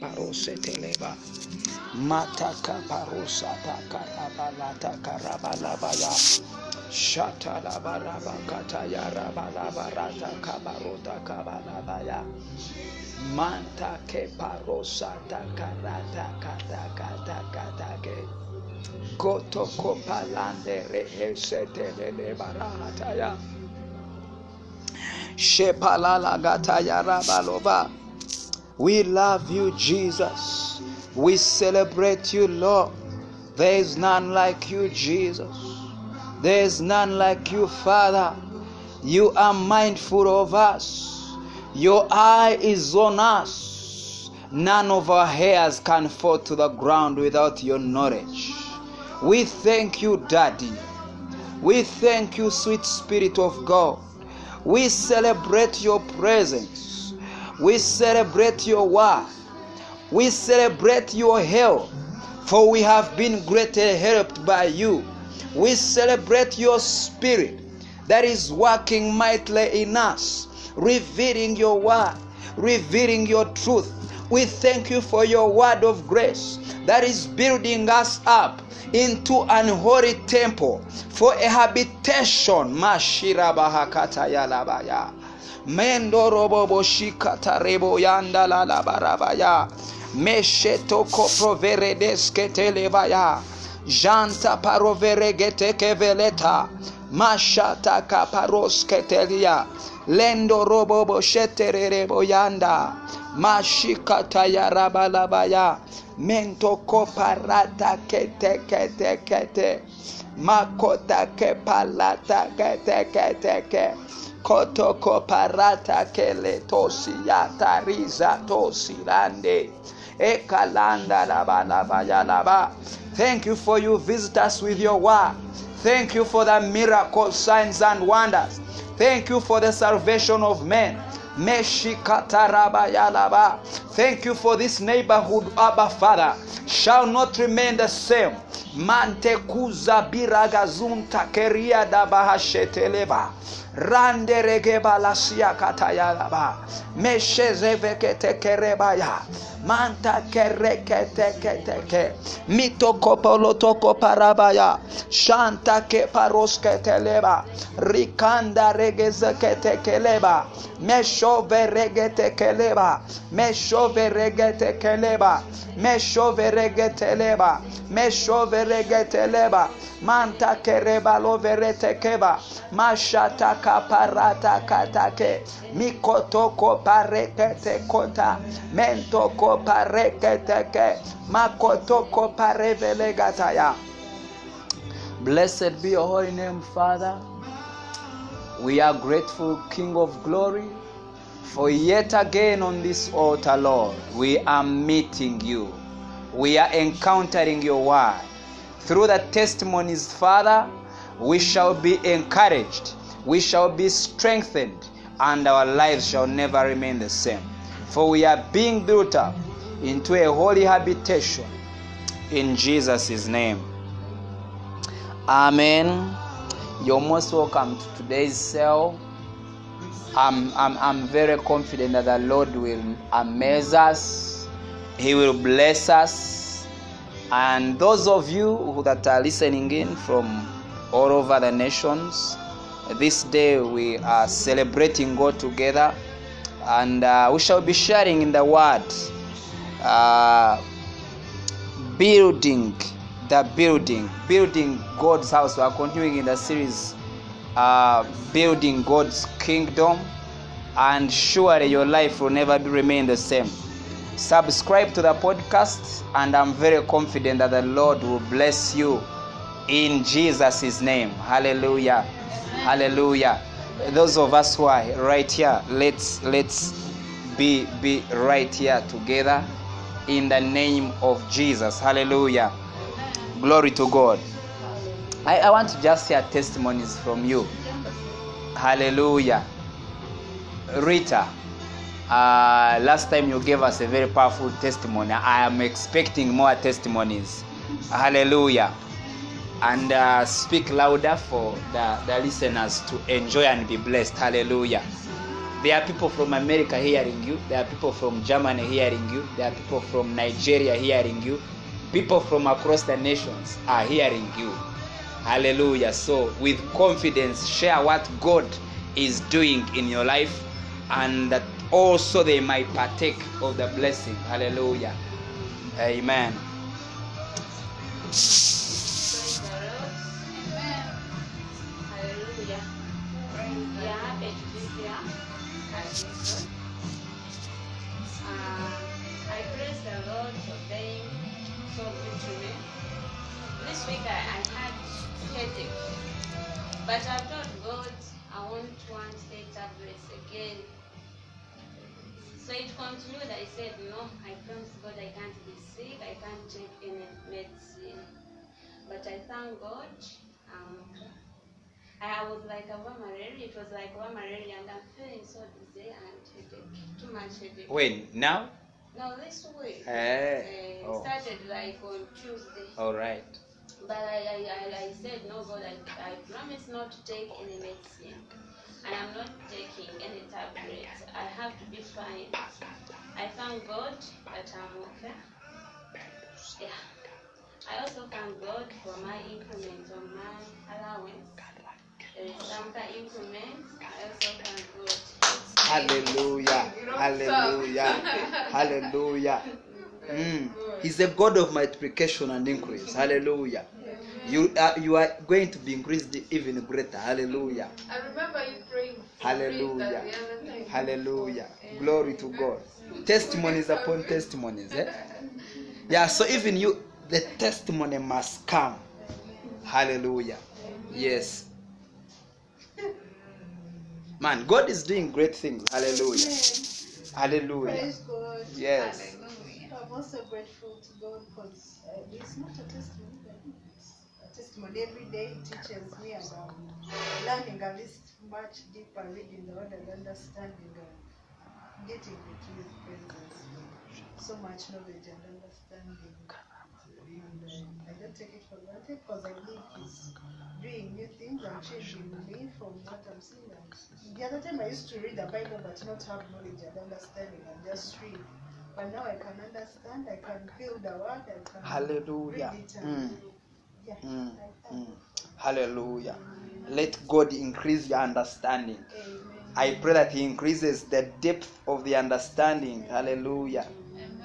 parose teleba mataka parosa takarabalata karabalabaya shatalabarabakataya rabalabarata kabarota kabalabaya manta ke parosa takarata katakatakatake kotoko palande rehesetelele barahataya shepalala gataya rabalova we love you jesus. We celebrate you lord. There is none like you jesus. There is none like you father. You are mindful of us. Your eye is on us. None of our hairs can fall to the ground without your knowledge. We thank you, Daddy. We thank you, sweet Spirit of God. We celebrate your presence. We celebrate your word. We celebrate your help, for we have been greatly helped by you. We celebrate your spirit that is working mightily in us, revealing your word, revealing your truth. We thank you for your word of grace that is building us up into an holy temple for a habitation. Mendo robobo shikata rebo yanda la la barabaya. Mesheto koprovere desketelebaya. Janta parovere gete keveleta. Mashata kaparosketelia. Lendo robobo sheterebo yanda. Mashikata yarabalabaya mento koparata kete kete kete makota ke palata kete kete ke koto koparata kele tosi yata riza tosi lande ekalanda laba laba ya laba thank you for you visit us with your word thank you for the miracle signs and wonders. Thank you for the salvation of men Thank you for this neighborhood, Abba Father, shall not remain the same. Mante kuza biragazunta keria da bahasheteleba. Rande regeba lasia katayalaba. Meshezevekete kerebaya. Manta kerekete keteke. Mitoko polotoko parabaya. Shanta ke paroske teleba. Rikanda regezekete keleba. Meshove regete keleba. Meshove regete keleba. Meshove regete leba. Meshove regete leba. Manta kereba loverete keba. Mashata kaparata katake. Mikotoko parekete kota. Mentoko Makotoko parevele gataya. Blessed be your holy name, Father. We are grateful, King of glory, for yet again on this altar, Lord, we are meeting you. We are encountering your word. Through the testimonies, Father, we shall be encouraged, we shall be strengthened, and our lives shall never remain the same. For we are being built up into a holy habitation in Jesus' name. Amen. You're most welcome to today's cell. I'm, I'm, I'm very confident that the Lord will amaze us, He will bless us. And those of you who that are listening in from all over the nations, this day we are celebrating God together and uh, we shall be sharing in the Word, uh, building the building, building God's house. We are continuing in the series, uh, building God's kingdom, and surely your life will never remain the same. Subscribe to the podcast, and I'm very confident that the Lord will bless you in Jesus' name. Hallelujah. Hallelujah. Those of us who are right here, let's let's be be right here together in the name of Jesus. Hallelujah. Glory to God. I, I want to just hear testimonies from you. Hallelujah. Rita, uh, last time you gave us a very powerful testimony. I am expecting more testimonies. Hallelujah. And uh, speak louder for the, the listeners to enjoy and be blessed. Hallelujah. There are people from America hearing you. There are people from Germany hearing you. There are people from Nigeria hearing you. People from across the nations are hearing you. Hallelujah. So, with confidence, share what God is doing in your life and that also they might partake of the blessing. Hallelujah. Amen. Uh, I praise the Lord for being so good to me. This week I, I had headache, but I told God I won't want take tablets again. So it continued. I said, No, I promise God I can't be sick. I can't take any medicine. But I thank God. Um, I was like over malaria. It was like over malaria, and I'm feeling so dizzy and headache. Too much headache. When? Now? No, this week. Eh, uh, oh. started like on Tuesday. All right. But I, I, I, I said, no, God, I, I promise not to take any medicine. And I'm not taking any tablets. I have to be fine. I thank God that I'm okay. Yeah. I also thank God for my increment on my allowance. Hallelujah. Hallelujah. Hallelujah. Mm. He's the God of multiplication and increase. Hallelujah. You are, you are going to be increased even greater. Hallelujah. I remember you praying. Hallelujah. Hallelujah. Glory to God. Testimonies upon testimonies. Eh? Yeah, so even you, the testimony must come. Hallelujah. Yes. Man, God is doing great things. Hallelujah. Hallelujah. Praise God. Yes. I'm also grateful to God because uh, it's not a testimony, but it's a testimony. Every day He teaches me about learning at least much deeper, reading the word and understanding and getting into His presence. So much knowledge and understanding. And um, I don't take it for granted because I believe He's doing new things and changing me from what I'm seeing. The other time I used to read the Bible but not have knowledge and understanding and just read. But now I can understand, I can feel the word, I can Hallelujah. read it and Mm. yeah. Mm, I mm. Hallelujah. Let God increase your understanding. Amen. I pray that He increases the depth of the understanding. Hallelujah.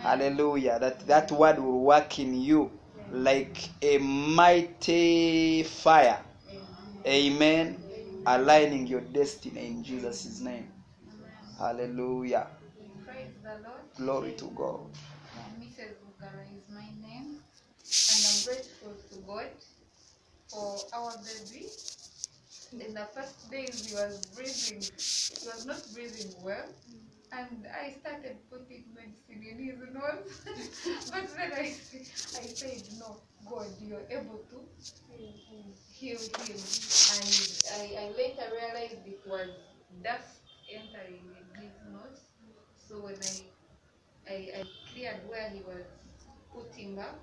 Hallelujah. That that word will work in you like a mighty fire. Amen. Aligning your destiny in Jesus' name. Hallelujah. Glory to God. And I'm grateful to God for our baby. In the first days, he was breathing, he was not breathing well, and I started putting medicine in his nose. but then I, I said, No, God, you're able to heal him. And I, I later realized it was dust entering in his nose. So when I I, I cleared where he was putting up.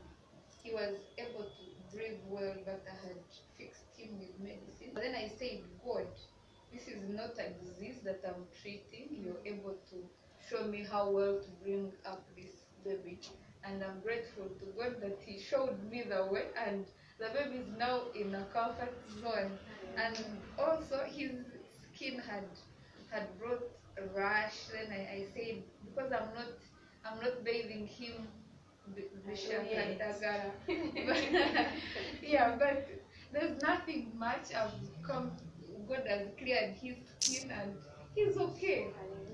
He was able to breathe well, but I had fixed him with medicine. But then I said, God, this is not a disease that I'm treating. You're able to show me how well to bring up this baby. And I'm grateful to God that He showed me the way, and the baby is now in a comfort zone. And also, his skin had had brought a rash. Then I, I said, because I'm not I'm not bathing him Bishop oh, and Dagara. Yeah, but there's nothing much. I've come, God has cleared his skin and he's okay.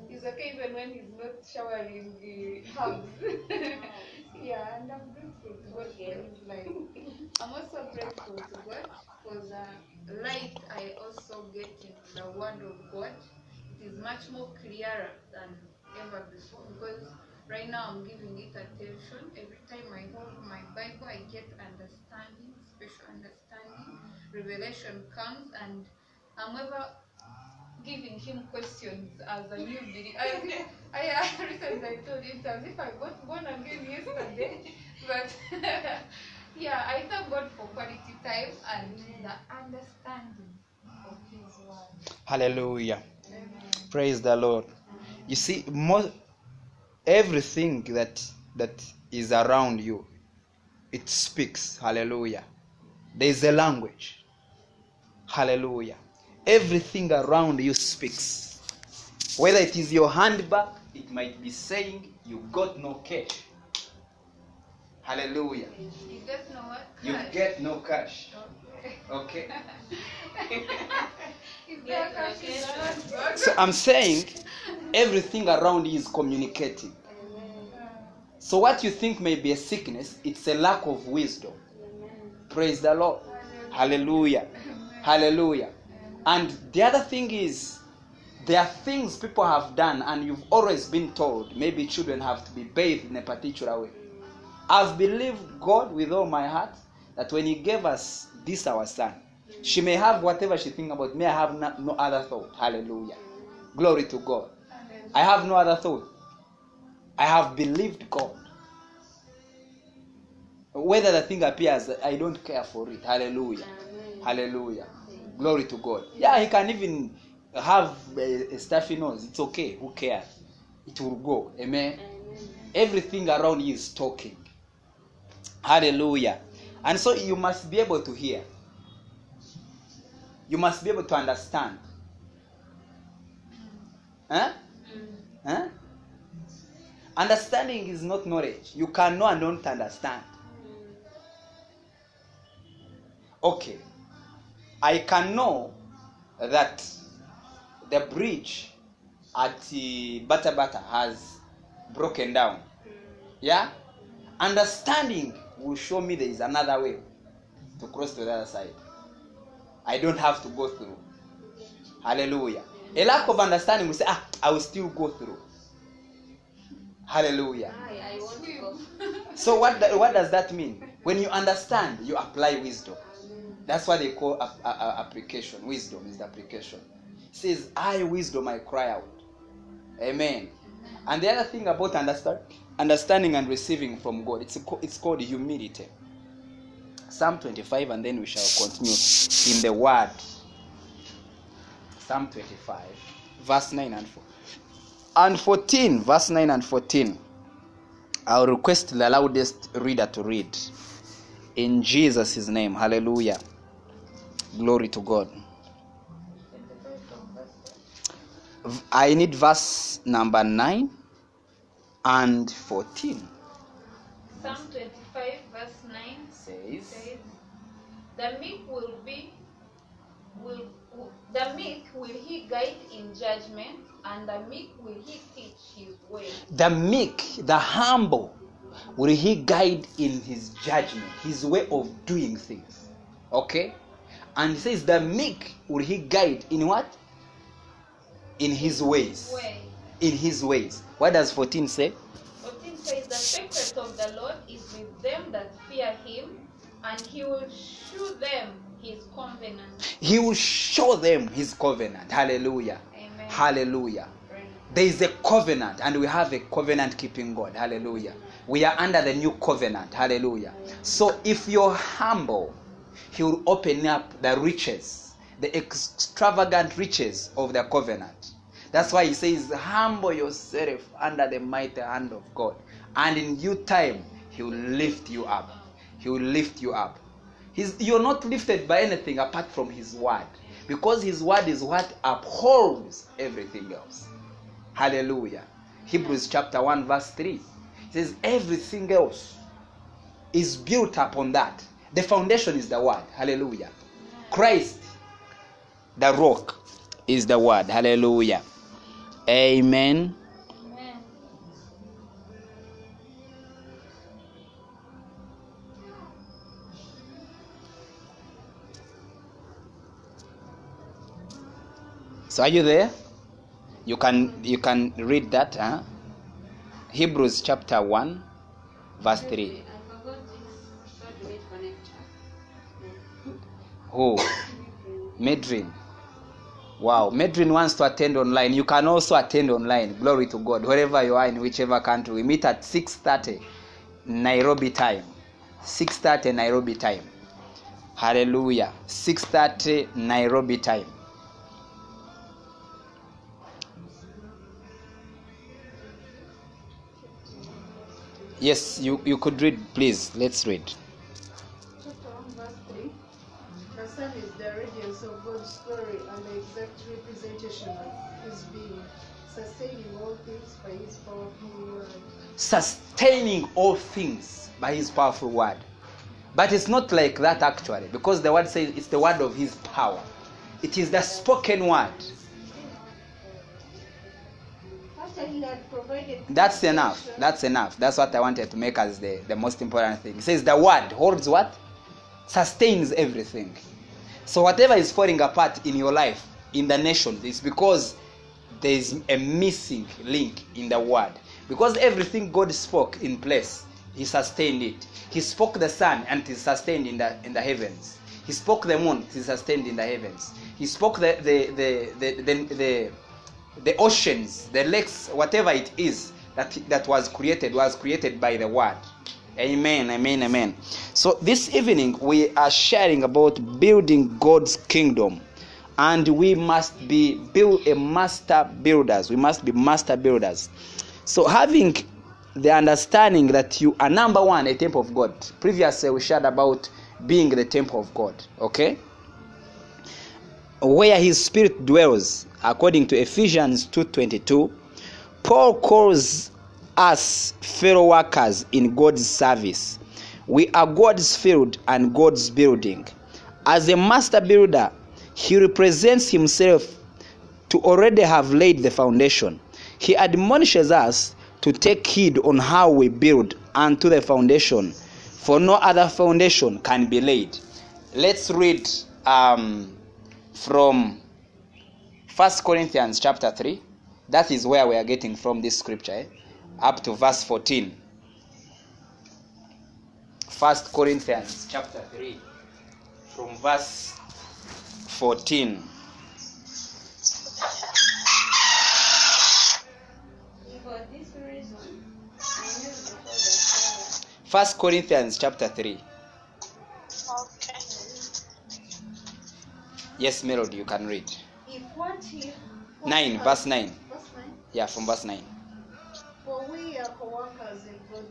He's okay even when he's not showering the herbs. yeah, and I'm grateful to God for his life. I'm also grateful to God for the light I also get in the Word of God. It is much more clearer than ever before because right now I'm giving it attention. Every time I hold my Bible, I get understanding, special understanding. Revelation comes, and I'm ever giving him questions as a new believer. As if, I, I recently I told him as if I got born again yesterday. But yeah, I thank God for quality time and the understanding of His word. Hallelujah. Amen. Praise the Lord. You see, mo- everything that that is around you, it speaks. Hallelujah. There is a language. Hallelujah. Everything around you speaks. Whether it is your handbag, it might be saying you got no cash. Hallelujah. You get no what? You Cash. get no cash. Okay. Okay. If there cash is not So I'm saying everything around you is communicating. So what you think may be a sickness, it's a lack of wisdom. Praise the Lord. Hallelujah. Hallelujah. And the other thing is, there are things people have done, and you've always been told maybe children have to be bathed in a particular way. I've believed God with all my heart that when He gave us this, our son, she may have whatever she think about me. I have no, no other thought. Hallelujah. Glory to God. I have no other thought. I have believed God. Whether the thing appears, I don't care for it. Hallelujah. Hallelujah. Glory to God. Yeah, he can even have a, a stuffy nose. It's okay. Who cares? It will go. Amen. Everything around you is talking. Hallelujah. And so you must be able to hear. You must be able to understand. Huh? Mm. Huh? Understanding is not knowledge. You can know and don't understand. Mm. Okay. I can know that the bridge at uh, Bata Bata has broken down. Yeah? Understanding will show me there is another way to cross to the other side. I don't have to go through. Hallelujah. A lack of understanding will say, ah, I will still go through. Hallelujah. I, I want to go. So what what does that mean? When you understand, you apply wisdom. That's what they call a, a- a- application. Wisdom is the application. It says, I wisdom I cry out. Amen. And the other thing about understand, understanding and receiving from God, it's, co- it's called humility. Psalm 25, and then we shall continue in the word. Psalm 25, verse 9 and 4. And 14, verse 9 and 14. I'll request the loudest reader to read. In Jesus' name. Hallelujah. Glory to God. I need verse number 9 and 14. Psalm 25, verse 9 Says, says, The meek will be, will, will- the meek will he guide in judgment, and the meek will he teach his way. The meek, the humble, will he guide in his judgment, his way of doing things. Okay? And he says, The meek will he guide in what? In his ways. Way. In his ways. What does 14 say? 14 says, The secret of the Lord is with them that fear him, and he will shew them his covenant. He will show them his covenant. Hallelujah. Amen. Hallelujah. There is a covenant, and we have a covenant keeping God. Hallelujah. We are under the new covenant. Hallelujah. So if you're humble, He will open up the riches, the extravagant riches of the covenant. That's why He says, Humble yourself under the mighty hand of God, and in due time, He will lift you up. He will lift you up. He's, you're not lifted by anything apart from His word, because His word is what upholds everything else. Hallelujah. Hebrews chapter 1, verse 3. Says, Everything else is built upon that. The foundation is the word. Hallelujah. Christ, the rock, is the word. Hallelujah. Amen. So are you there? You can you can read that, huh? Hebrews chapter 1, verse 3. who medrin. Wow medrin wants to attend online. You can also attend online. Glory to god. Wherever you are in whichever country we meet at 630 nairobi time. 630 nairobi time. Hallelujah. 630 nairobi time. Yes you, you could read please. Let's read. The is the radiance of God's glory and the exact representation of His being, sustaining all things by His powerful word. Sustaining all things by his powerful word. But it's not like that actually, because the word says it's the word of his power. It is the spoken word. After He had provided. That's enough. That's enough. That's what I wanted to make as the, the most important thing. It says the word holds what? Sustains everything. So whatever is falling apart in your life, in the nation, is because there is a missing link in the word. Because everything God spoke in place, He sustained it. He spoke the sun and it is sustained in the in the heavens. He spoke the moon, it is sustained in the heavens. He spoke the the the the, the, the the oceans, the lakes, whatever it is that that was created was created by the word. Amen, amen, amen. So this evening we are sharing about building God's kingdom. And we must be build a master builders. We must be master builders. So having the understanding that you are number one, a temple of God. Previously we shared about being the temple of God. Okay? where his spirit dwells according to ephesians 2.22 paul calls us fellow workers in god's service we are god's field and god's building as a master builder he represents himself to already have laid the foundation he admonishes us to take heed on how we build unto the foundation for no other foundation can be laid let's read um, from First Corinthians chapter 3. That is where we are getting from this scripture, eh? Up to verse 14. First Corinthians chapter 3, from verse 14. For this reason, I knew before the Father First Corinthians chapter 3. Okay. Yes, Melody, you can read. If what He. what 9, verse 9. Verse 9. Yeah, from verse 9. For we are co-workers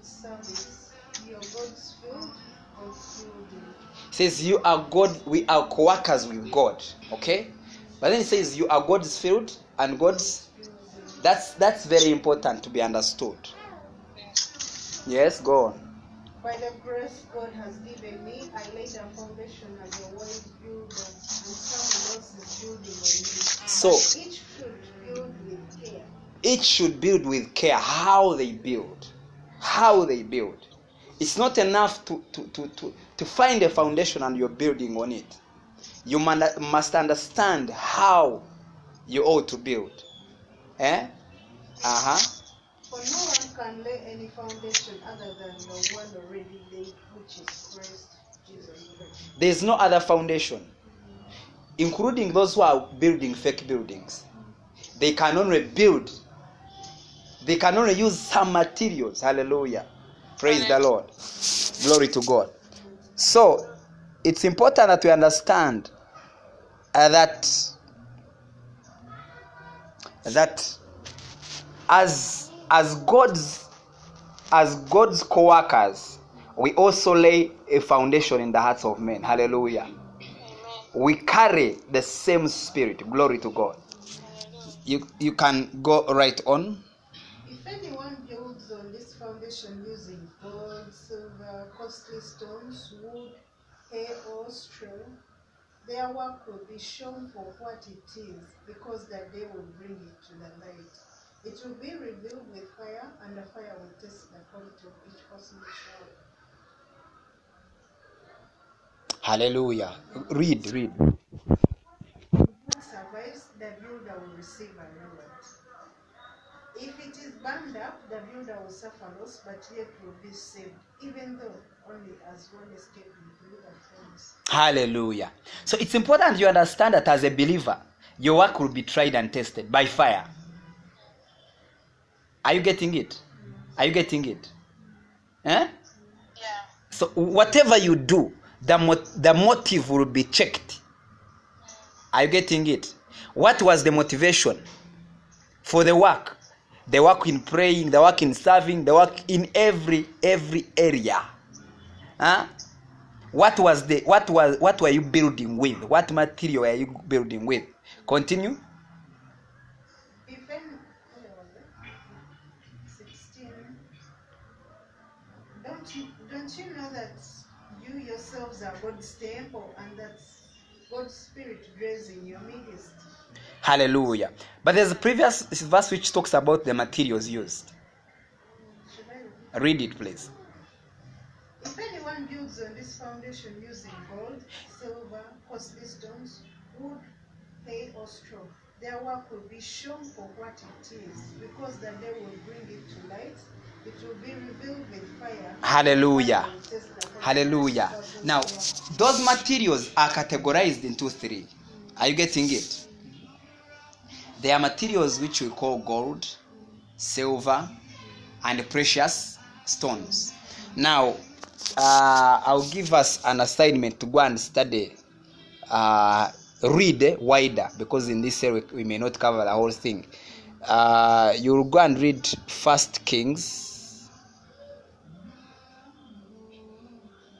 service. You are God's field, God's building. It says you are God, we are co-workers with God. Okay? But then it says you are God's field and God's that's that's very important to be understood. Yes, go on. By the grace God has given me, I laid a foundation as a wise builder, and someone else is building on me. So- each should build with care. Each should build with care how they build. How they build. It's not enough to, to, to, to, to find a foundation and you're building on it. You must understand how you ought to build. Eh? Uh-huh. For no one can lay any foundation other than the one already laid, which is Christ Jesus Christ. There's no other foundation, including those who are building fake buildings. They can only build, they can only use some materials. Hallelujah. Praise the Lord. Glory to God. So, it's important that we understand uh, that that as as God's as God's co-workers, we also lay a foundation in the hearts of men. Hallelujah. We carry the same spirit. Glory to God. You you can go right on. If anyone builds on this foundation using gold, silver, costly stones, wood, hay, or straw, their work will be shown for what it is, because that day will bring it to the light. It will be revealed with fire, and the fire will test the quality of each person's work. Hallelujah. Read, read. Who survives, the builder will receive a reward. If it is burned up, the builder will suffer loss, but yet will be saved, even though only as one escaped with little friends. Hallelujah. So it's important you understand that as a believer, your work will be tried and tested by fire. Are you getting it? Are you getting it? Eh? Yeah. So whatever you do, the mo- the motive will be checked. Are you getting it? What was the motivation for the work? They work in praying they work in serving they work in every every area huh? what was the what was what were you building with what material were you building with continue Even where was it? 16. Don't you don't you know that you yourselves are God's temple and that God's spirit dwells in your midst? Hallelujah. But there's a previous verse which talks about the materials used. Read it please. If anyone builds on this foundation using gold, silver, costly stones, wood, hay, or straw, their work will be shown for what it is, because the day will bring it to light. It will be revealed with fire. Hallelujah. Fire will test the whole hallelujah now those materials are categorized into three. Are you getting it there are materials which we call gold silver and precious stones. Now uh, i'll give us an assignment to go and study uh, read wider because in this area we may not cover the whole thing. Uh, you'll go and read first kings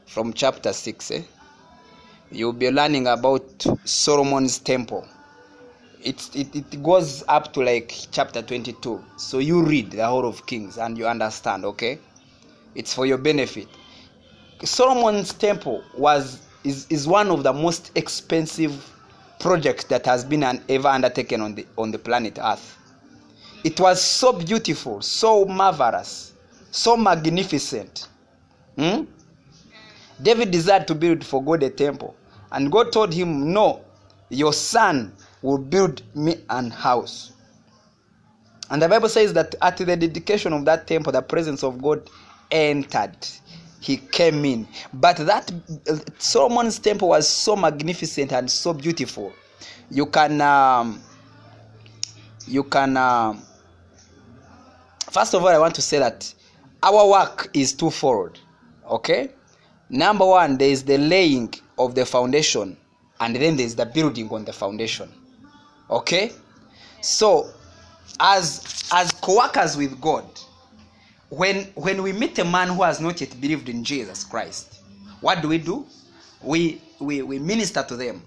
from chapter 6 eh? you'll be learning about solomon's temple it, it, it goes up to like chapter 22 so you read the whole of kings and you understand okay? It's for your benefit. Solomon's temple was is, is one of the most expensive projects that has been an, ever undertaken on the on the planet earth. It was so beautiful so marvelous so magnificent. Hmm? David desired to build for God a temple, and God told him, No, your son will build me an house. And the Bible says that at the dedication of that temple, the presence of God entered. He came in. But that Solomon's temple was so magnificent and so beautiful. You can, um, you can, um, first of all, I want to say that our work is twofold. Okay? Number one, there is the laying of the foundation, and then there is the building on the foundation. Okay? So, as as co-workers with God, when when we meet a man who has not yet believed in Jesus Christ, what do we do? We we, we minister to them.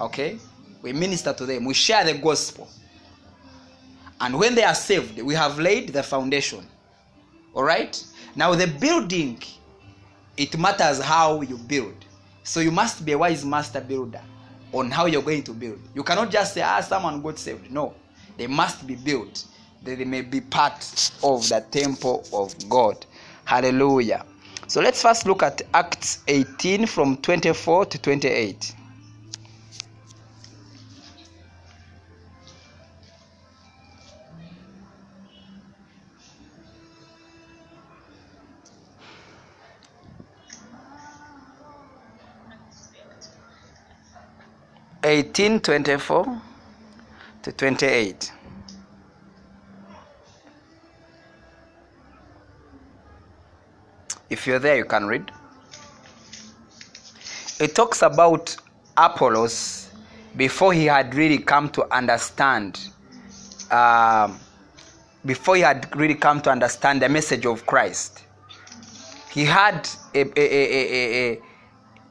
Okay? We minister to them. We share the gospel. And when they are saved, we have laid the foundation. All right? Now the building it matters how you build. So you must be a wise master builder on how you're going to build. You cannot just say, ah, someone got saved. No, they must be built. That they may be part of the temple of God. Hallelujah. So let's first look at Acts 18 from 24 to 28. Eighteen twenty-four to twenty-eight. If you're there, you can read. It talks about Apollos before he had really come to understand, um, before he had really come to understand the message of Christ. He had a, a, a, a,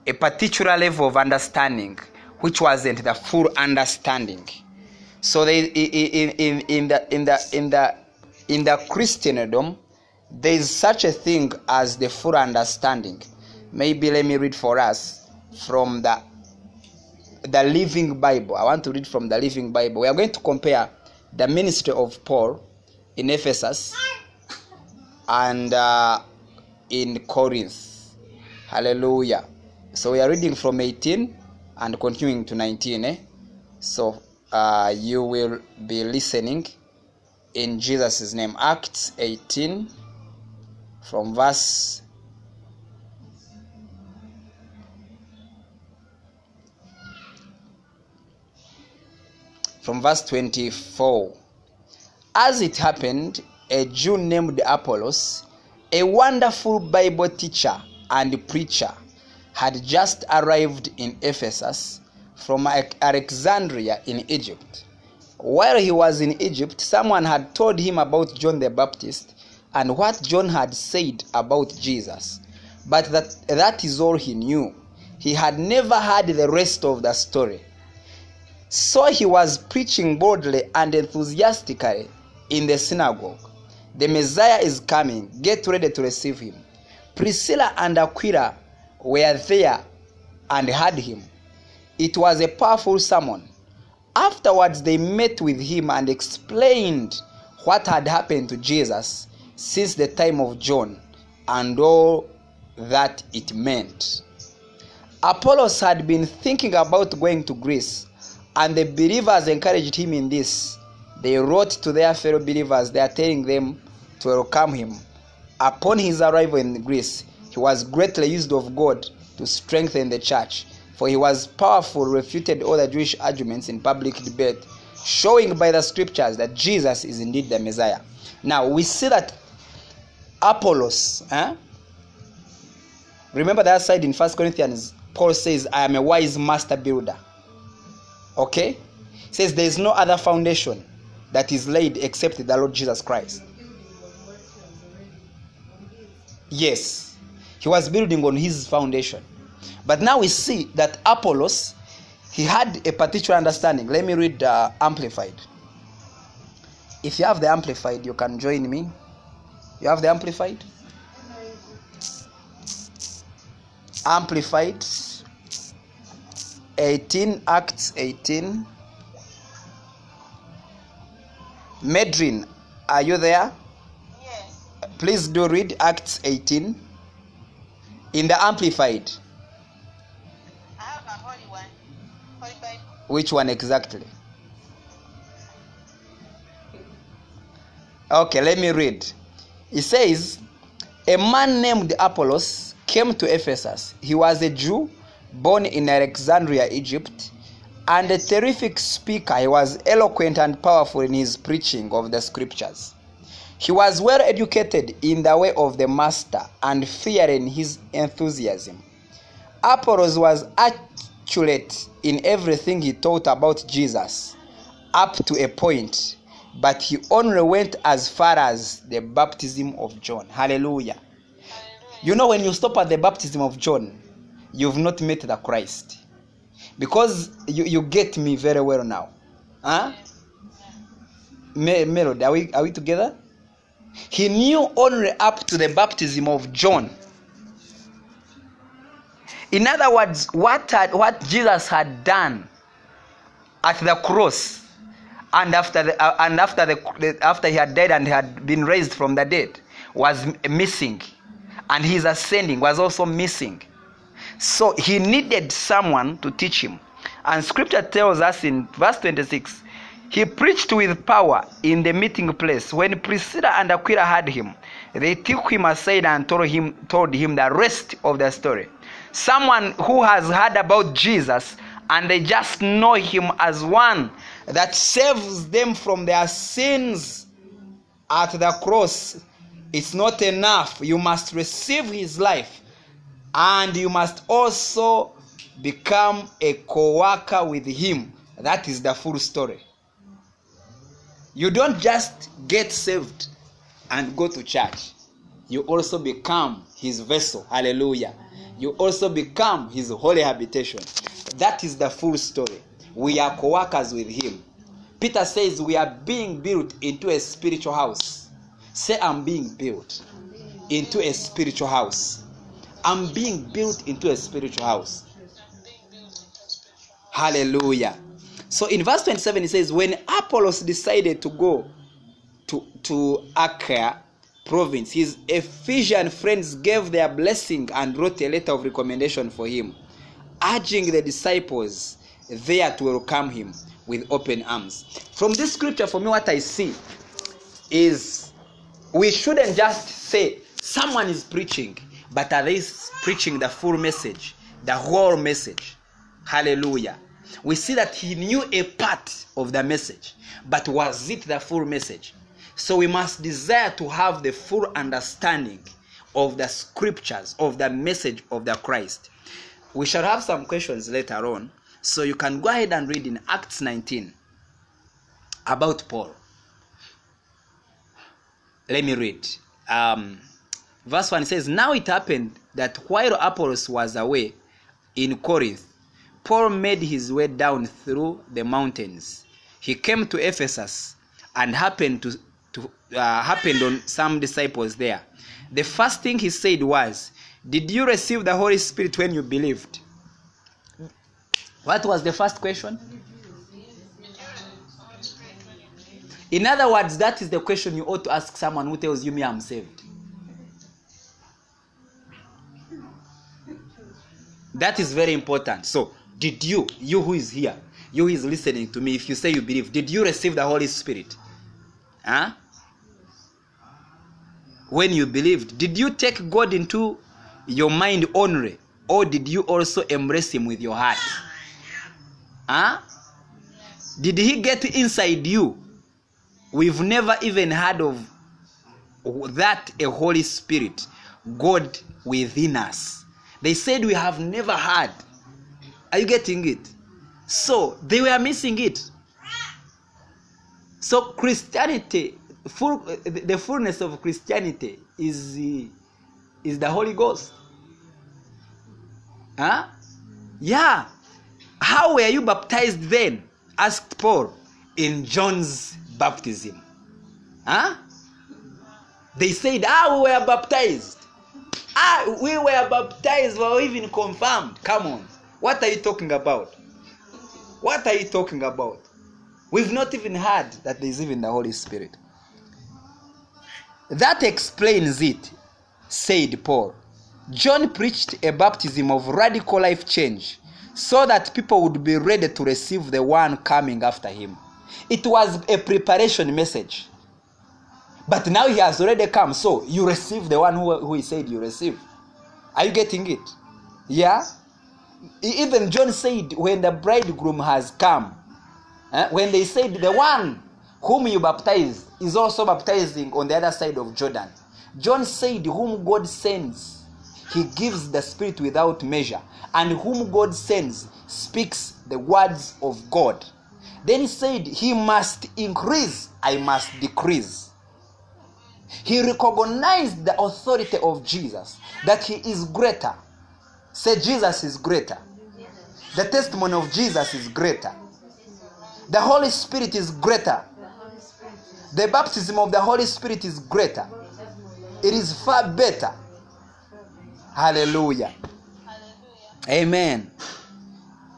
a particular level of understanding which wasn't the full understanding. So they, in, in, in, the, in, the, in, the, in the Christendom, there is such a thing as the full understanding. Maybe let me read for us from the the Living Bible. I want to read from the Living Bible. We are going to compare the ministry of Paul in Ephesus and uh, in Corinth. Hallelujah. So we are reading from 18 and continuing to 19. Eh? So uh, you will be listening in Jesus' name. Acts 18 from verse from verse 24 as it happened a jew named apollos a wonderful bible teacher and preacher had just arrived in ephesus from alexandria in egypt While he was in Egypt, someone had told him about John the Baptist and what John had said about Jesus. But that, that is all he knew. He had never heard the rest of the story. So he was preaching boldly and enthusiastically in the synagogue. The Messiah is coming. Get ready to receive him. Priscilla and Aquila were there and heard him. It was a powerful sermon. Afterwards, they met with him and explained what had happened to Jesus since the time of John and all that it meant. Apollos had been thinking about going to Greece, and the believers encouraged him in this. They wrote to their fellow believers, they are telling them to welcome him. Upon his arrival in Greece, he was greatly used of God to strengthen the church, for he was powerful, refuted all the Jewish arguments in public debate, showing by the scriptures that Jesus is indeed the Messiah. Now we see that Apollos, eh? remember that side in First Corinthians, Paul says, I am a wise master builder. Okay? He says there is no other foundation that is laid except the Lord Jesus Christ. Yes, he was building on his foundation. But now we see that Apollos, he had a particular understanding. Let me read uh, Amplified. If you have the Amplified, you can join me. You have the Amplified? Amplified 18, Acts 18. Medrin, are you there? Yes. Please do read Acts 18 in the Amplified. I have a holy one. Holy Bible. Which one exactly? Okay, let me read. It says, A man named Apollos came to Ephesus. He was a Jew born in Alexandria, Egypt, and a terrific speaker. He was eloquent and powerful in his preaching of the scriptures. He was well educated in the way of the master and fearing his enthusiasm. Apollos was accurate in everything he taught about Jesus, up to a point, but he only went as far as the baptism of John. Hallelujah. You know, when you stop at the baptism of John, you've not met the Christ. Because you, you get me very well now. Huh? Me- Melody, are we, are we together? He knew only up to the baptism of John. In other words, what, had, what Jesus had done at the cross and after, the, uh, and after, the, after he had died and had been raised from the dead was missing. And his ascending was also missing. So he needed someone to teach him. And scripture tells us in verse 26 he preached with power in the meeting place. When Priscilla and Aquila heard him, they took him aside and told him, told him the rest of the story. Someone who has heard about Jesus and they just know him as one that saves them from their sins at the cross. It's not enough. You must receive his life and you must also become a co worker with him. That is the full story. You don't just get saved and go to church, you also become his vessel. Hallelujah. You also become his holy habitation. That is the full story. We are co workers with him. Peter says we are being built into a spiritual house. Say, I'm being built into a spiritual house. I'm being built into a spiritual house. Hallelujah. So in verse 27, it says, When Apollos decided to go to, to Achaia province, his Ephesian friends gave their blessing and wrote a letter of recommendation for him, urging the disciples there to welcome him with open arms. From this scripture, for me, what I see is we shouldn't just say someone is preaching, but are they preaching the full message, the whole message? Hallelujah. We see that he knew a part of the message, but was it the full message? So we must desire to have the full understanding of the scriptures, of the message of the Christ. We shall have some questions later on, so you can go ahead and read in Acts 19. about Paul. Let me read. Um, verse 1 says, Now it happened that while Apollos was away in Corinth, Paul made his way down through the mountains. He came to Ephesus and happened to, to uh, happened on some disciples there. The first thing he said was, Did you receive the Holy Spirit when you believed? What was the first question? In other words, that is the question you ought to ask someone who tells you, Me, I'm saved. That is very important. So, did you, you who is here, you who is listening to me, if you say you believe, did you receive the Holy Spirit? Huh? When you believed, did you take God into your mind only, or did you also embrace Him with your heart? Huh? Did He get inside you? We've never even heard of that a Holy Spirit, God within us. They said we have never heard. Are you getting it? So they were missing it. So Christianity, full, the fullness of Christianity is the, is the Holy Ghost. Huh? Yeah. How were you baptized then? Asked Paul in John's baptism. Huh? They said, Ah, we were baptized. Ah, we were baptized, were even confirmed. Come on. What are you talking about? What are you talking about? We've not even heard that there's even the Holy Spirit. That explains it, said Paul. John preached a baptism of radical life change so that people would be ready to receive the one coming after him. It was a preparation message. But now he has already come, so you receive the one who, who he said you receive. Are you getting it? Yeah? Even John said, when the bridegroom has come, eh, when they said the one whom you baptized is also baptizing on the other side of Jordan. John said, Whom God sends, he gives the Spirit without measure, and whom God sends speaks the words of God. Then he said, He must increase, I must decrease. He recognized the authority of Jesus, that he is greater. Say, Jesus is greater. The testimony of Jesus is greater. The Holy Spirit is greater. The baptism of the Holy Spirit is greater. It is far better. Hallelujah. Amen.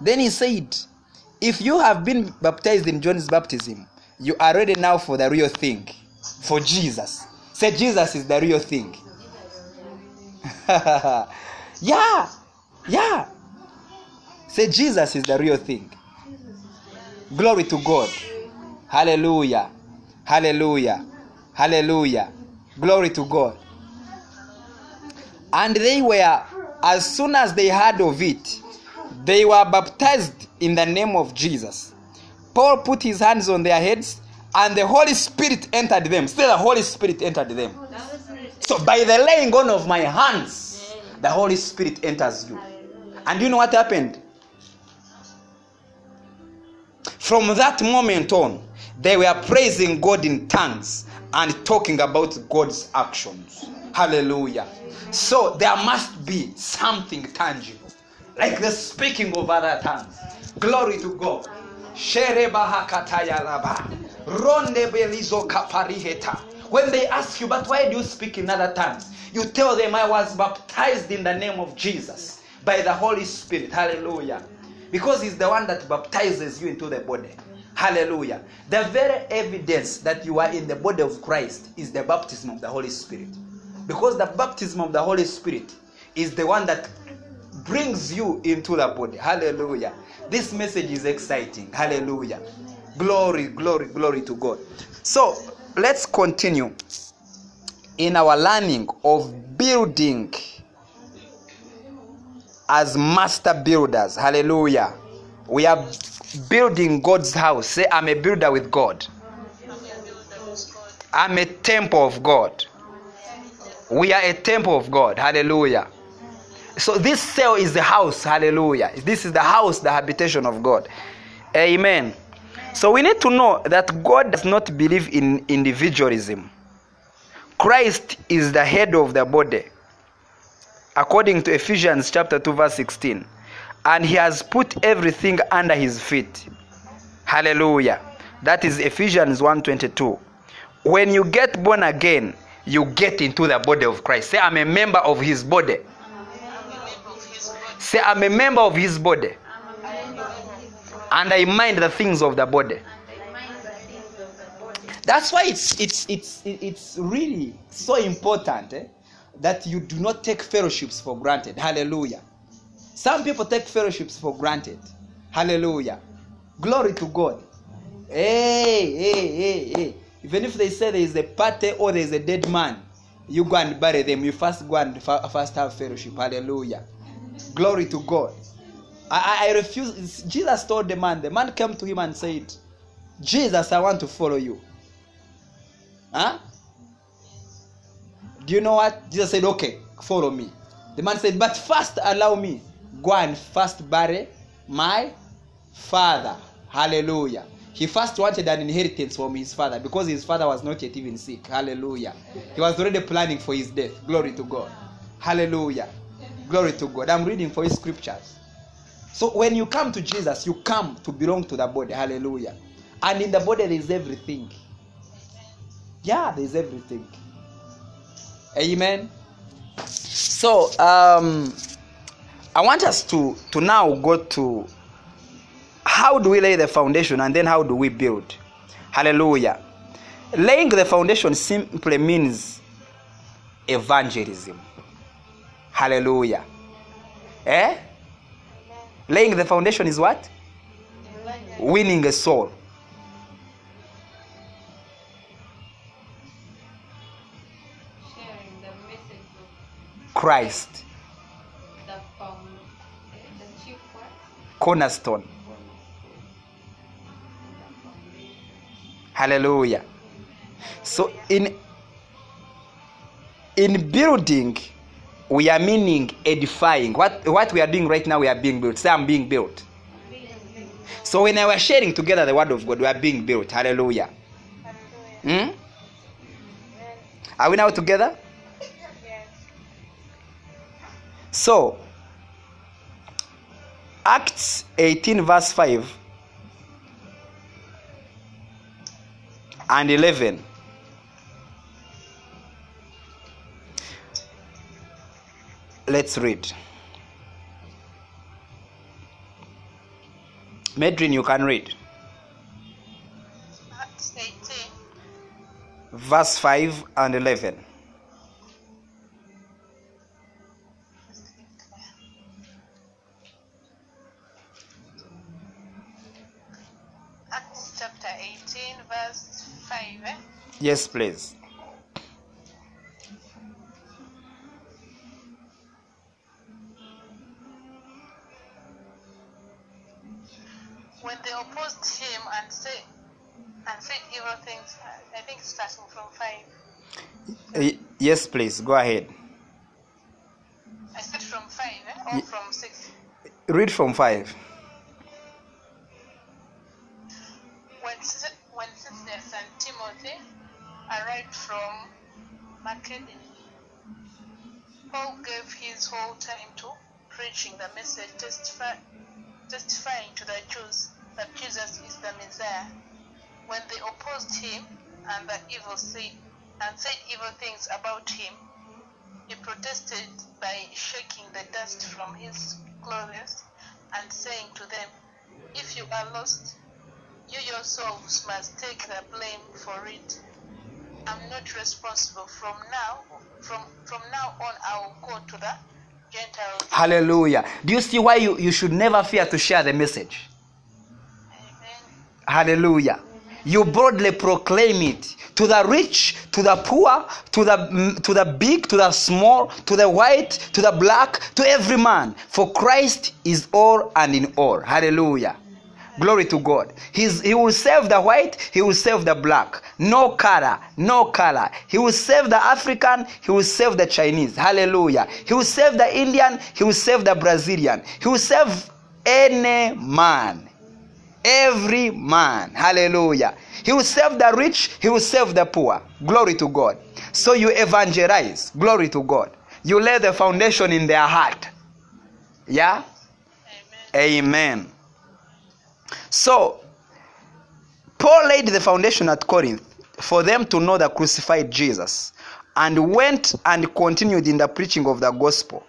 Then he said, If you have been baptized in John's baptism, you are ready now for the real thing, for Jesus. Say, Jesus is the real thing. yeah, yeah. Say, Jesus is the real thing. Glory to God. Hallelujah. Hallelujah. Hallelujah. Glory to God. And they were, as soon as they heard of it, they were baptized in the name of Jesus. Paul put his hands on their heads, and the Holy Spirit entered them. Still, the Holy Spirit entered them. So, by the laying on of my hands, the Holy Spirit enters you. And you know what happened? From that moment on, they were praising God in tongues and talking about God's actions. Hallelujah. So there must be something tangible, like the speaking of other tongues. Glory to God. When they ask you, but why do you speak in other tongues? You tell them, I was baptized in the name of Jesus by the Holy Spirit. Hallelujah. Because He's the one that baptizes you into the body. Hallelujah. The very evidence that you are in the body of Christ is the baptism of the Holy Spirit. Because the baptism of the Holy Spirit is the one that brings you into the body. Hallelujah. This message is exciting. Hallelujah. Glory, glory, glory to God. So let's continue in our learning of building as master builders. Hallelujah. We are building God's house. Say, I'm a builder with God. I'm a temple of God. We are a temple of God. Hallelujah. So this cell is the house. Hallelujah. This is the house, the habitation of God. Amen. So we need to know that God does not believe in individualism. Christ is the head of the body, according to Ephesians chapter 2, verse 16. And he has put everything under his feet. Hallelujah. That is Ephesians 1:22. When you get born again, you get into the body of Christ. Say, I'm a member of his body. Say, I'm a member of his body. And I mind the things of the body. That's why it's it's it's it's really so important eh, that you do not take fellowships for granted. Hallelujah. Some people take fellowships for granted. Hallelujah. Glory to God. Hey, hey, hey, hey. Even if they say there is a party or there is a dead man, you go and bury them. You first go and fa- first have fellowship. Hallelujah. Glory to God. I, I I refuse. Jesus told the man, the man came to him and said, Jesus, I want to follow you. Huh? Do you know what? Jesus said, Okay, follow me. The man said, But first allow me. Go and first bury my father. Hallelujah. He first wanted an inheritance from his father because his father was not yet even sick. Hallelujah. He was already planning for his death. Glory to God. Hallelujah. Glory to God. I'm reading for his scriptures. So when you come to Jesus, you come to belong to the body. Hallelujah. And in the body, there is everything. Yeah, there is everything. Amen. So um, I want us to to now go to how do we lay the foundation and then how do we build? Hallelujah. Laying the foundation simply means evangelism. Hallelujah. Eh? Laying the foundation is what? Winning a soul. Christ, the eh, the chief cornerstone. Hallelujah. So in in building, we are meaning edifying. What what we are doing right now, we are being built. Say I'm being built. So when I was sharing together the word of God, we are being built. Hallelujah. Hmm? Are we now together? So, Acts 18, verse 5 and 11. Let's read. Medrin, you can read. Acts 18, Verse 5 and 11. Yes, please. When they opposed him and said, and said evil things, I think starting from 5. Yes, please. Go ahead. I said from 5 eh? or from 6. Read from 5. Hallelujah. Do you see why you, you should never fear to share the message? Amen. Hallelujah. You boldly proclaim it to the rich, to the poor, to the mm, to the big, to the small, to the white, to the black, to every man. For Christ is all and in all. Hallelujah. Glory to God. He's, he will save the white, he will save the black. No color, no color. He will save the African, he will save the Chinese. Hallelujah. He will save the Indian, he will save the Brazilian. He will save any man. Every man. Hallelujah. He will save the rich, he will save the poor. Glory to God. So you evangelize. Glory to God. You lay the foundation in their heart. Yeah? Amen. Amen. So, Paul laid the foundation at Corinth for them to know the crucified Jesus and went and continued in the preaching of the gospel.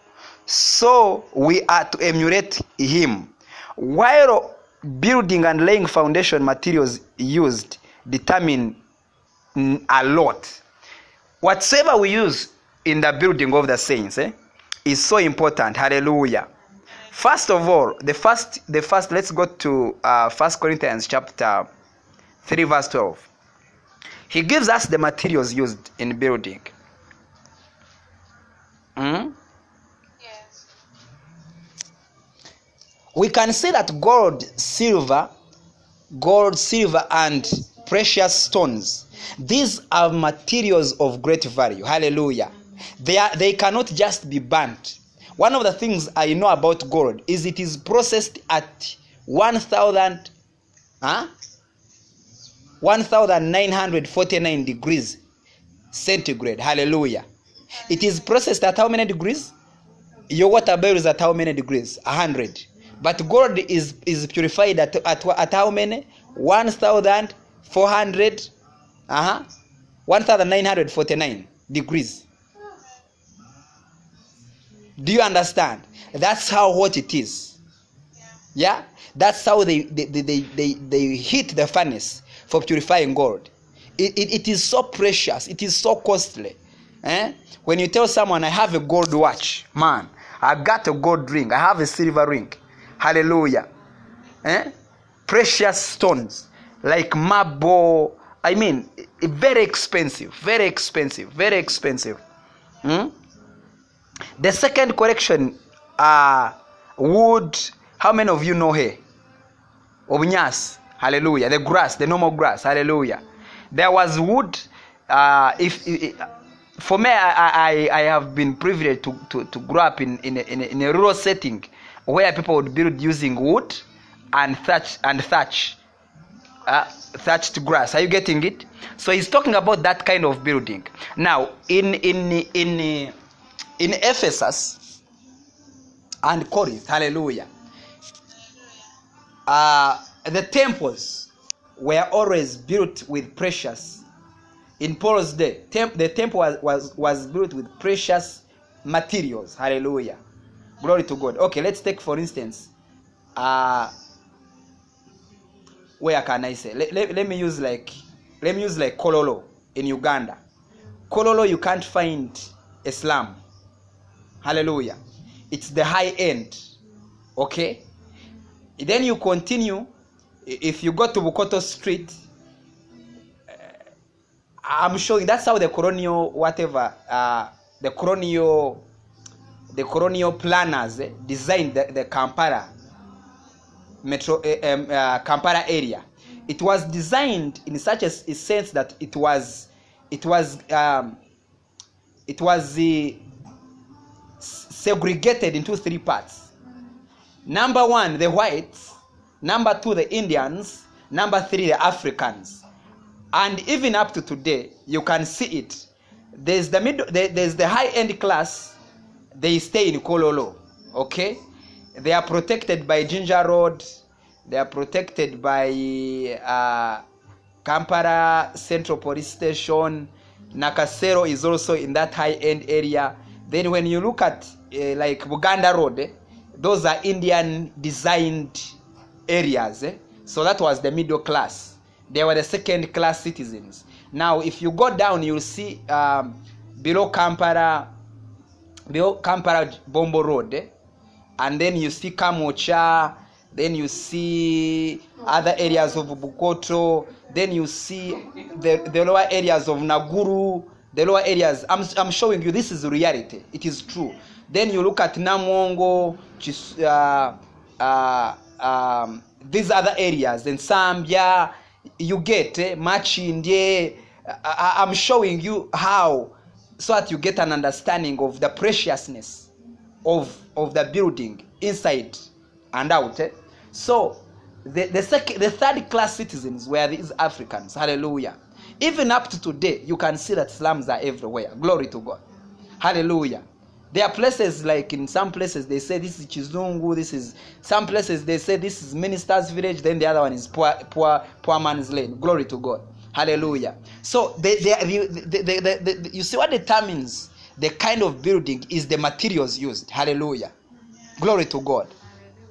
So, we are to emulate him. While building and laying foundation materials used determine a lot. Whatsoever we use in the building of the saints eh, is so important. Hallelujah. First of all, the first, the first. Let's go to uh, First Corinthians chapter three, verse twelve. He gives us the materials used in building. Hmm? Yes. We can see that gold, silver, gold, silver, and precious stones. These are materials of great value. Hallelujah. They are, they cannot just be burnt. One of the things I know about gold is it is processed at 1000 huh? 1949 degrees centigrade. Hallelujah. It is processed at how many degrees? Your water bill is at how many degrees? 100. But gold is, is purified at, at, at how many? 1400 uh-huh, 1949 degrees. Do you understand? That's how hot it is. Yeah? That's how they, they, they, they, they, hit the furnace for purifying gold. It, it, it is so precious, it is so costly. Eh? When you tell someone, I have a gold watch, man, I got a gold ring, I have a silver ring. Hallelujah. Eh? Precious stones like marble. I mean, very expensive, very expensive, very expensive. Hmm? The second correction, uh, wood. How many of you know her Obunyas. Hallelujah. The grass, the normal grass. Hallelujah. There was wood. Uh, if, if for me, I, I, I have been privileged to, to, to grow up in, in, a, in, a, in a rural setting where people would build using wood and thatch and thatch uh, thatched grass. Are you getting it? So he's talking about that kind of building. Now, in in in in Ephesus and Corinth, hallelujah. Uh, the temples were always built with precious. In Paul's day, temp- the temple was, was, was built with precious materials. Hallelujah. Glory to God. Okay, let's take for instance, uh, where can I say? Let, let, let me use like let me use like Kololo in Uganda. Kololo you can't find a slum. Hallelujah. It's the high end. Okay? Then you continue. If you go to Bukoto Street, uh, I'm showing that's how the colonial whatever uh, the colonial the colonial planners eh, designed the, the Kampala metro uh, um, uh, Kampala area. It was designed in such a sense that it was it was um, it was s- segregated into three parts. Number one, the whites. Number two, the Indians. Number three, the Africans. And even up to today, you can see it. There's the middle. There's the high-end class. They stay in Kololo. Okay, they are protected by Ginger Road. They are protected by uh, Kampala Central Police Station. Nakasero is also in that high-end area. Then when you look at uh, like Buganda Road, eh, those are Indian designed areas. Eh? So that was the middle class. They were the second class citizens. Now, if you go down, you'll see um, below Kampala, below Kampala Bombo Road, eh? and then you see Kamwokya, then you see other areas of Bukoto, then you see the, the lower areas of Naguru, the lower areas. I'm, I'm showing you this is reality. It is true. Then you look at Namuwongo, uh, uh, um, these other areas, then Nsambya, you get eh, Makindye. I, I- I'm showing you how, so that you get an understanding of the preciousness of of the building inside and out eh? so the, the, second, the third class citizens were these Africans. Hallelujah. Even up to today, you can see that slums are everywhere. Glory to God. Hallelujah. There are places like in some places they say this is Chizungu, this is some places they say this is minister's village, then the other one is poor poor poor man's lane. Glory to God. Hallelujah. So they, they, they, they, you see what determines the kind of building is the materials used. Hallelujah. Glory to God.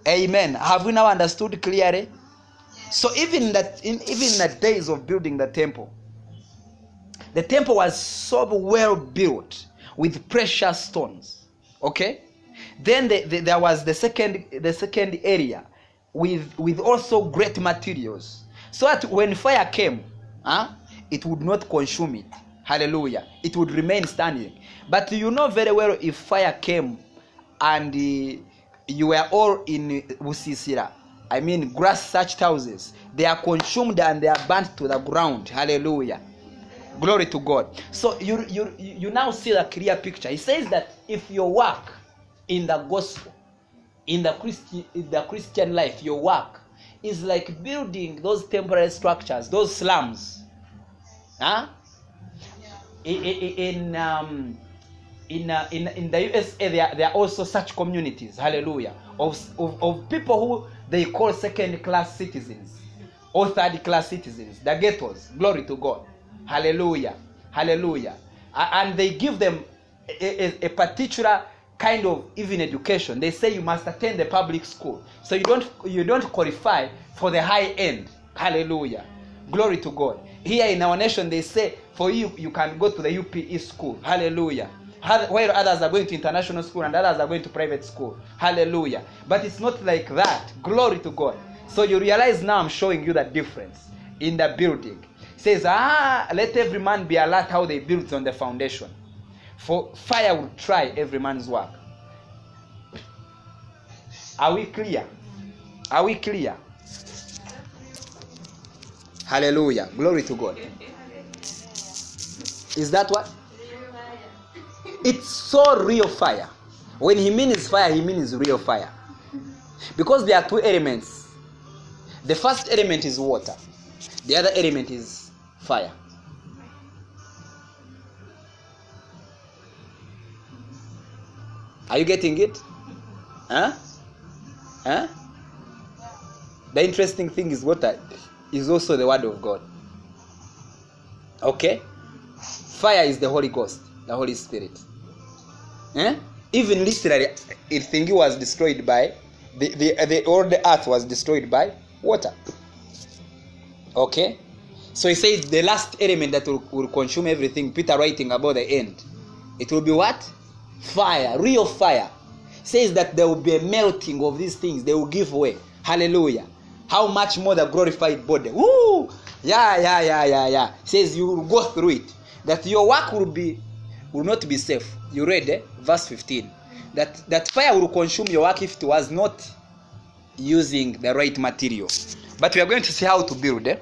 Amen. Have we now understood clearly? So even that in even in the days of building the temple, the temple was so well built with precious stones. Okay? Then the, the, there was the second the second area with with also great materials. So that when fire came, huh, it would not consume it. Hallelujah. It would remain standing. But you know very well if fire came and uh, you were all in Busisira, I mean grass thatched houses, they are consumed and they are burnt to the ground. Hallelujah. Glory to God. So you, you, you now see the clear picture. He says that if your work in the gospel, in the Christian, in the Christian life, your work is like building those temporary structures, those slums. Huh? In, in, um, in, uh, in, in the USA, there, there are also such communities, hallelujah, of, of, of people who they call second class citizens or third class citizens, the ghettos. Glory to God. Hallelujah. Hallelujah. And they give them a, a, a particular kind of even education. They say you must attend the public school. So you don't you don't qualify for the high end. Hallelujah. Glory to God. Here in our nation, they say for you you can go to the UPE school. Hallelujah. While others are going to international school and others are going to private school. Hallelujah. But it's not like that. Glory to God. So you realize now I'm showing you the difference in the building. Says, ah, let every man be alert how they build on the foundation. For fire will try every man's work. Are we clear? Are we clear? Hallelujah. Glory to God. Is that what? It's so real fire. When he means fire, he means real fire. Because there are two elements. The first element is water, the other element is fire. Are you getting it? Huh? Huh? The interesting thing is water is also the word of God. Okay? Fire is the Holy Ghost, the Holy Spirit. Eh? Even literally, I think it was destroyed by the, the, the the earth was destroyed by water. Okay? So he says the last element that will, will consume everything, Peter writing about the end. It will be what? Fire, real fire. Says that there will be a melting of these things, they will give way. Hallelujah. How much more the glorified body? Woo! Yeah, yeah, yeah, yeah, yeah. Says you will go through it. That your work will be will not be safe. You read eh? verse 15. That that fire will consume your work if it was not using the right material. But we are going to see how to build. Eh?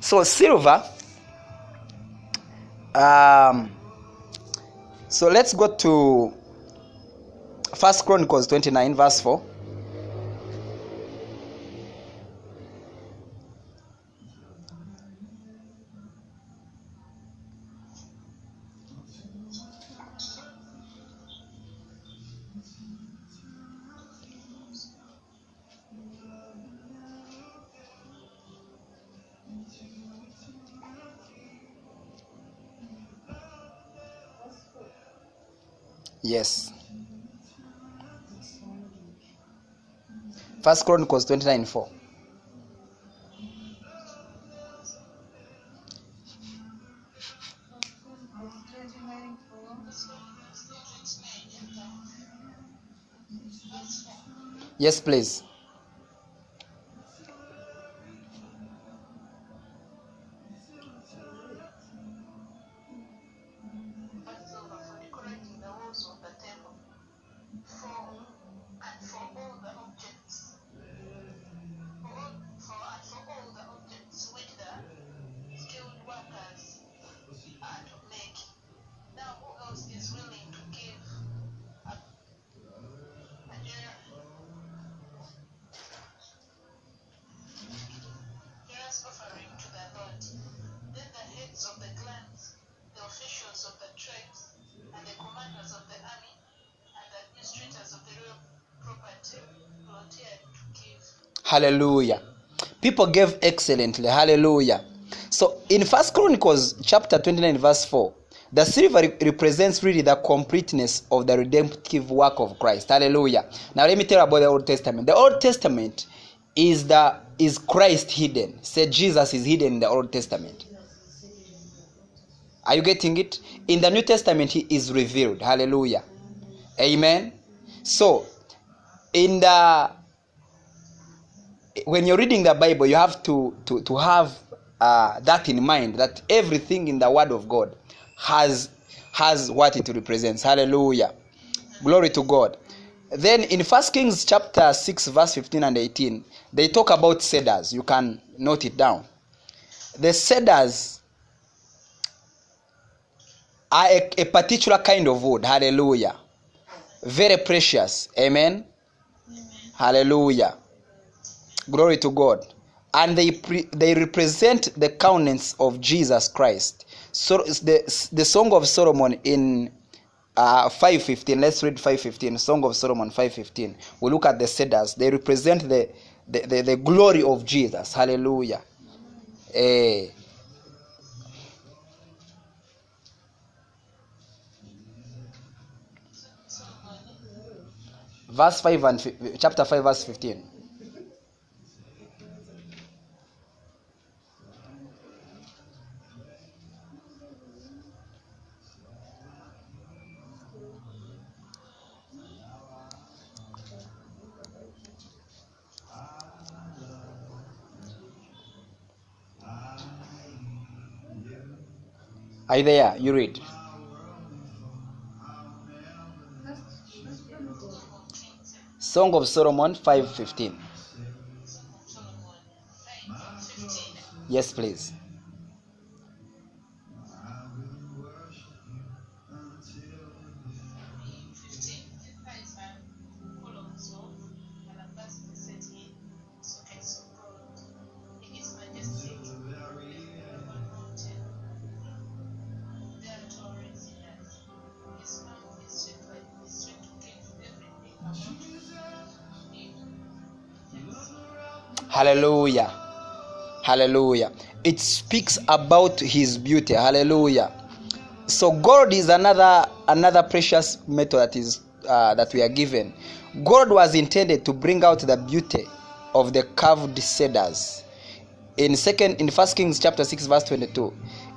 So silver. Um, so let's go to First Chronicles 29, verse 4. Yes. First Chronicles 29 4. Yes, please. Hallelujah. People gave excellently. Hallelujah. So in First Chronicles chapter 29, verse 4, the silver represents really the completeness of the redemptive work of Christ. Hallelujah. Now let me tell you about the Old Testament. The Old Testament is the is Christ hidden. Say Jesus is hidden in the Old Testament. Are you getting it? In the New Testament, he is revealed. Hallelujah. Amen. So in the when you're reading the bible you have to to, to have uh, that in mind that everything in the word of god has has what it represents. Hallelujah. Glory to god. Then in first kings chapter 6 verse 15 and 18 they talk about cedars. You can note it down. The cedars are a, a particular kind of wood. Hallelujah. Very precious. Amen. Hallelujah glory to god. And they pre, they represent the countenance of jesus christ. So the, the song of solomon in uh, 515 let's read 515 song of solomon 515 we look at the cedars. They represent the the, the, the glory of jesus. Hallelujah. Eh, verse 5 and chapter 5 verse 15 Are you there? You read. Song of Solomon 5:15. Yes, please. Hallelujah. Hallelujah. It speaks about his beauty. Hallelujah. So gold is another another precious metal that is uh, that we are given. Gold was intended to bring out the beauty of the carved cedars. In second in First Kings chapter 6 verse 22,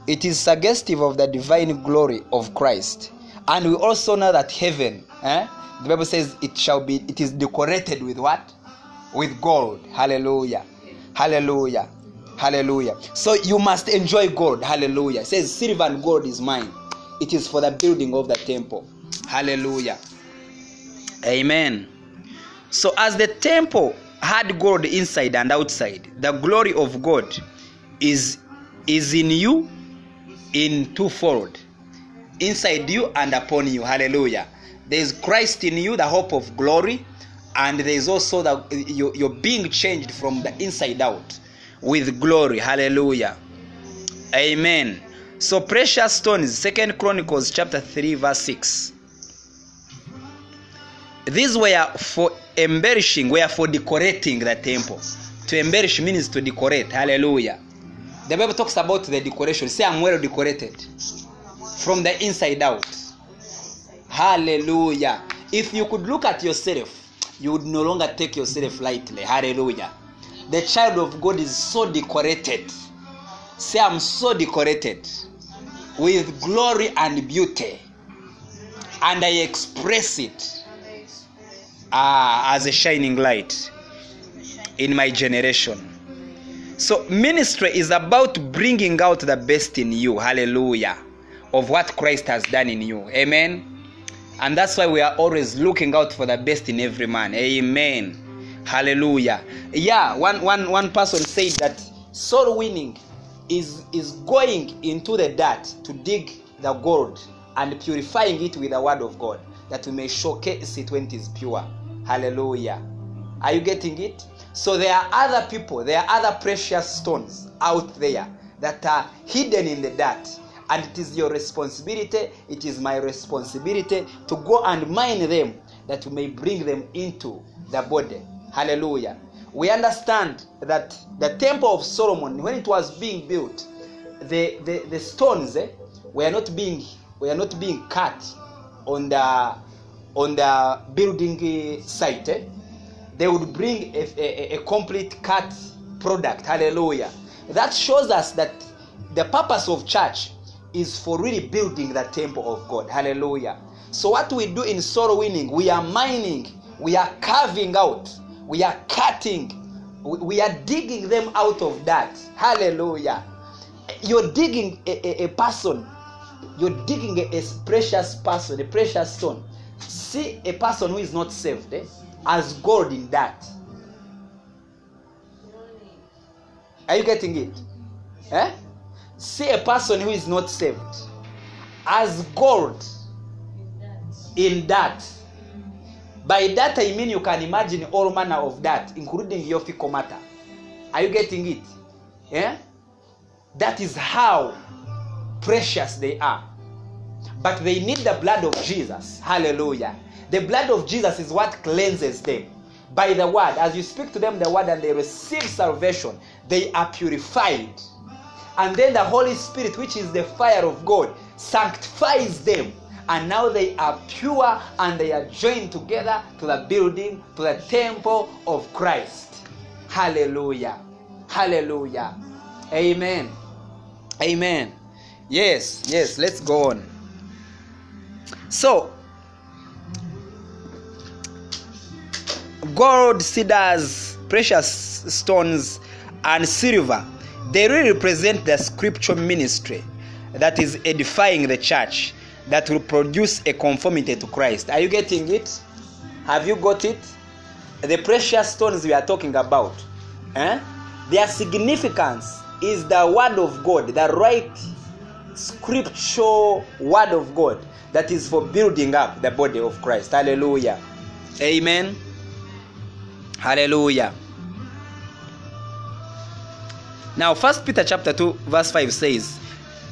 it is suggestive of the divine glory of Christ. And we also know that heaven, eh? The Bible says it shall be it is decorated with what? With gold. Hallelujah. Hallelujah. Hallelujah. So you must enjoy gold. Hallelujah. It says silver and gold is mine. It is for the building of the temple. Hallelujah. Amen. So as the temple had gold inside and outside, the glory of God is is in you in twofold. Inside you and upon you. Hallelujah. There is Christ in you, the hope of glory, and there is also that you, you're being changed from the inside out with glory. Hallelujah. Amen. So precious stones, Second Chronicles chapter 3, verse 6. These were for embellishing, were for decorating the temple. To embellish means to decorate. Hallelujah. The Bible talks about the decoration. Say, I'm well decorated from the inside out. Hallelujah. If you could look at yourself, you would no longer take yourself lightly. Hallelujah. The child of God is so decorated. Say, I'm so decorated with glory and beauty. And I express it uh, as a shining light in my generation. So, ministry is about bringing out the best in you. Hallelujah. Of what Christ has done in you. Amen. And that's why we are always looking out for the best in every man. Amen. Hallelujah. Yeah, one, one, one person said that soul winning is, is going into the dirt to dig the gold and purifying it with the word of God that we may showcase it when it is pure. Hallelujah. Are you getting it? So there are other people, there are other precious stones out there that are hidden in the dirt. And it is your responsibility, it is my responsibility to go and mine them that we may bring them into the body. Hallelujah. we understand that the temple of solomon when it was being built the, the, the stones eh, were not being were not being cut on the on the building eh, site eh. they would bring a, a, a complete cut product hallelujah that shows us that the purpose of church is for really building the temple of god. Hallelujah. So what we do in soul winning we are mining we are carving out we are cutting we, are digging them out of that. Hallelujah. You're digging a, a, a person. You're digging a, a precious person a precious stone. See a person who is not saved eh, as gold in that. Are you getting it? Eh? See a person who is not saved as gold in that. By that i mean you can imagine all manner of that including your fecal matter. Are you getting it? Yeah that is how precious they are. But they need the blood of jesus. Hallelujah. The blood of jesus is what cleanses them. By the word as you speak to them the word and they receive salvation they are purified and then the holy spirit which is the fire of god sanctifies them. And now they are pure and they are joined together to the building to the temple of christ. Hallelujah. Hallelujah. Amen. Amen. Yes yes let's go on. So gold cedars precious stones and silver they really represent the scripture ministry that is edifying the church that will produce a conformity to christ. Are you getting it? Have you got it? The precious stones we are talking about eh? their significance is the word of god the right scripture word of god that is for building up the body of christ. Hallelujah. Amen. Hallelujah now first peter chapter 2 verse 5 says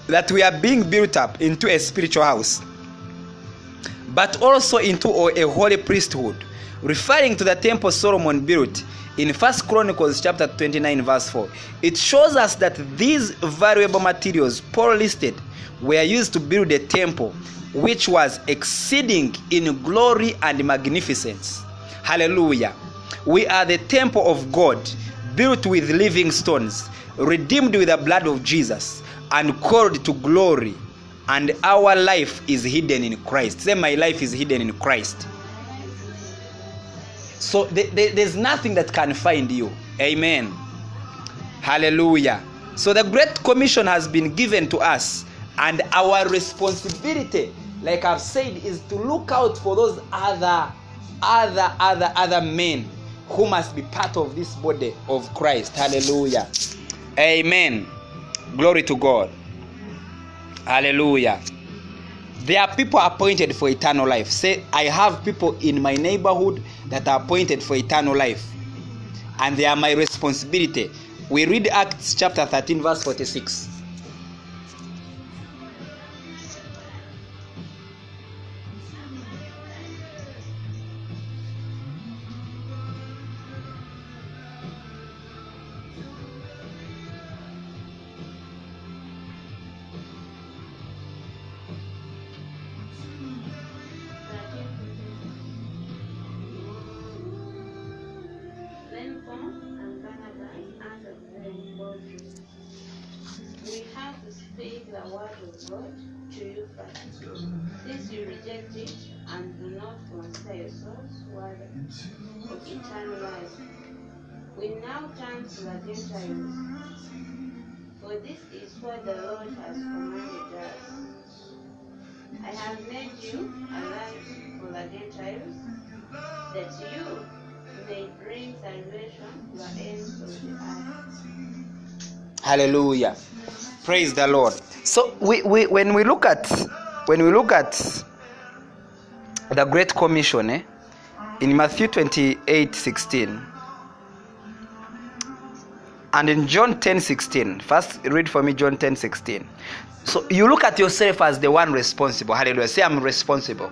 that we are being built up into a spiritual house but also into a holy priesthood referring to the temple solomon built in first chronicles chapter 29 verse 4 it shows us that these valuable materials paul listed were used to build a temple which was exceeding in glory and magnificence. Hallelujah. We are the temple of god built with living stones redeemed with the blood of jesus and called to glory and our life is hidden in christ. Say my life is hidden in christ. So th- th- there's nothing that can find you. Amen. Hallelujah. So the great commission has been given to us and our responsibility like i've said is to look out for those other other other other men who must be part of this body of christ. Hallelujah amen. Glory to god. Hallelujah. There are people appointed for eternal life. Say i have people in my neighborhood that are appointed for eternal life and they are my responsibility. We read acts chapter 13 verse 46 now turn to the Gentiles. For this is what the Lord has commanded us. I have made you a light for the Gentiles, that you may bring salvation to the ends of the earth. hallelujah praise the lord so we, we when we look at when we look at the great commission eh, in matthew 28 16 and in john 10 16 first read for me john 10 16 so you look at yourself as the one responsible. Hallelujah. Say i'm responsible